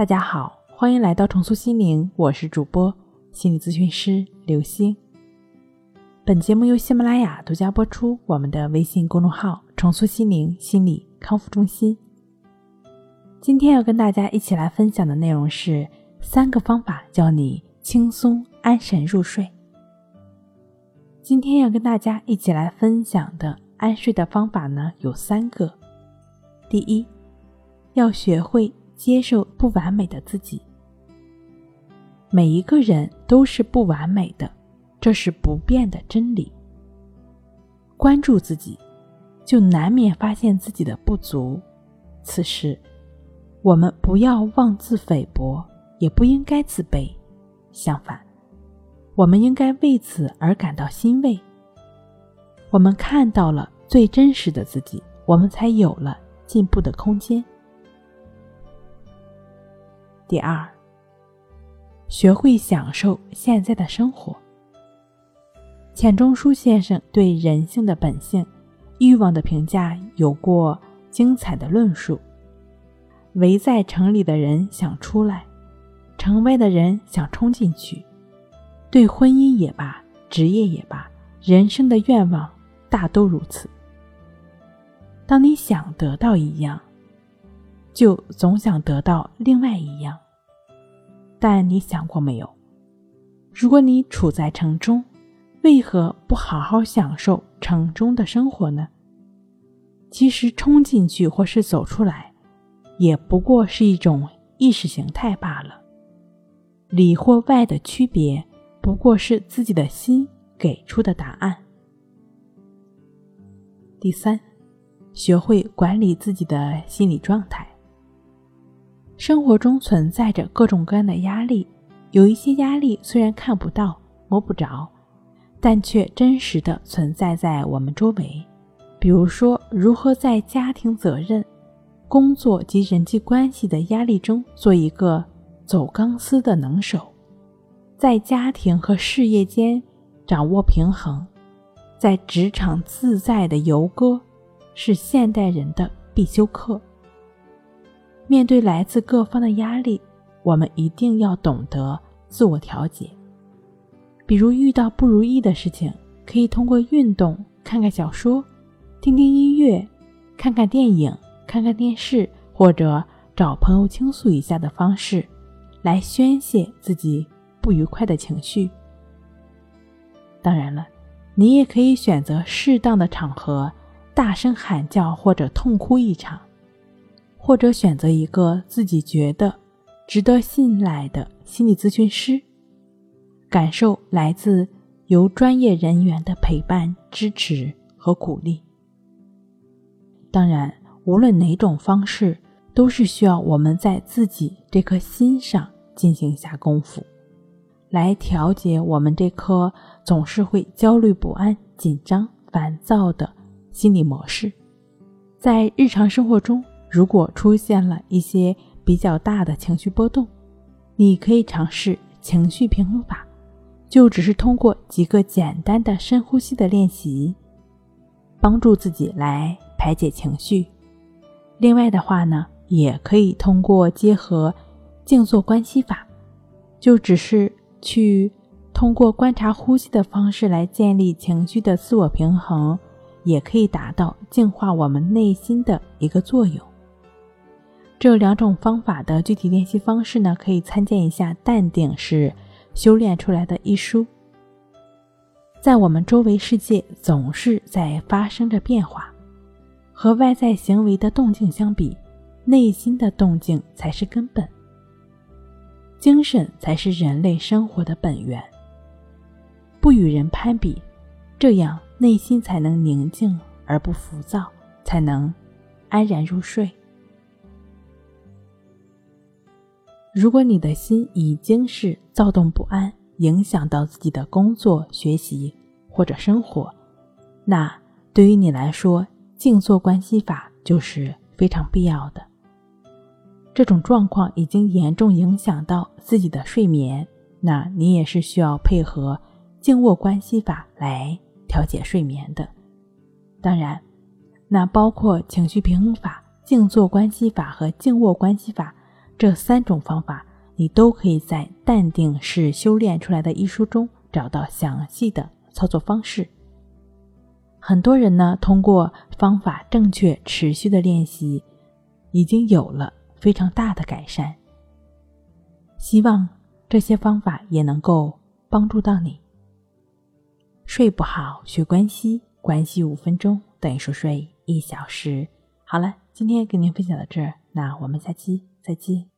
大家好，欢迎来到重塑心灵，我是主播心理咨询师刘星。本节目由喜马拉雅独家播出，我们的微信公众号“重塑心灵心理康复中心”。今天要跟大家一起来分享的内容是三个方法，教你轻松安神入睡。今天要跟大家一起来分享的安睡的方法呢，有三个。第一，要学会。接受不完美的自己。每一个人都是不完美的，这是不变的真理。关注自己，就难免发现自己的不足。此时，我们不要妄自菲薄，也不应该自卑。相反，我们应该为此而感到欣慰。我们看到了最真实的自己，我们才有了进步的空间。第二，学会享受现在的生活。钱钟书先生对人性的本性、欲望的评价有过精彩的论述：围在城里的人想出来，城外的人想冲进去。对婚姻也罢，职业也罢，人生的愿望大都如此。当你想得到一样，就总想得到另外一样，但你想过没有？如果你处在城中，为何不好好享受城中的生活呢？其实冲进去或是走出来，也不过是一种意识形态罢了。里或外的区别，不过是自己的心给出的答案。第三，学会管理自己的心理状态。生活中存在着各种各样的压力，有一些压力虽然看不到、摸不着，但却真实的存在在我们周围。比如说，如何在家庭责任、工作及人际关系的压力中做一个走钢丝的能手，在家庭和事业间掌握平衡，在职场自在的游戈，是现代人的必修课。面对来自各方的压力，我们一定要懂得自我调节。比如遇到不如意的事情，可以通过运动、看看小说、听听音乐、看看电影、看看电视，或者找朋友倾诉一下的方式，来宣泄自己不愉快的情绪。当然了，你也可以选择适当的场合，大声喊叫或者痛哭一场。或者选择一个自己觉得值得信赖的心理咨询师，感受来自由专业人员的陪伴、支持和鼓励。当然，无论哪种方式，都是需要我们在自己这颗心上进行下功夫，来调节我们这颗总是会焦虑不安、紧张、烦躁的心理模式，在日常生活中。如果出现了一些比较大的情绪波动，你可以尝试情绪平衡法，就只是通过几个简单的深呼吸的练习，帮助自己来排解情绪。另外的话呢，也可以通过结合静坐关系法，就只是去通过观察呼吸的方式来建立情绪的自我平衡，也可以达到净化我们内心的一个作用。这两种方法的具体练习方式呢，可以参见一下《淡定是修炼出来的》一书。在我们周围世界总是在发生着变化，和外在行为的动静相比，内心的动静才是根本。精神才是人类生活的本源。不与人攀比，这样内心才能宁静而不浮躁，才能安然入睡。如果你的心已经是躁动不安，影响到自己的工作、学习或者生活，那对于你来说，静坐关系法就是非常必要的。这种状况已经严重影响到自己的睡眠，那你也是需要配合静卧关系法来调节睡眠的。当然，那包括情绪平衡法、静坐关系法和静卧关系法。这三种方法，你都可以在《淡定是修炼出来的》一书中找到详细的操作方式。很多人呢，通过方法正确、持续的练习，已经有了非常大的改善。希望这些方法也能够帮助到你。睡不好，学关系，关系五分钟等于熟睡一小时。好了，今天跟您分享到这儿，那我们下期再见。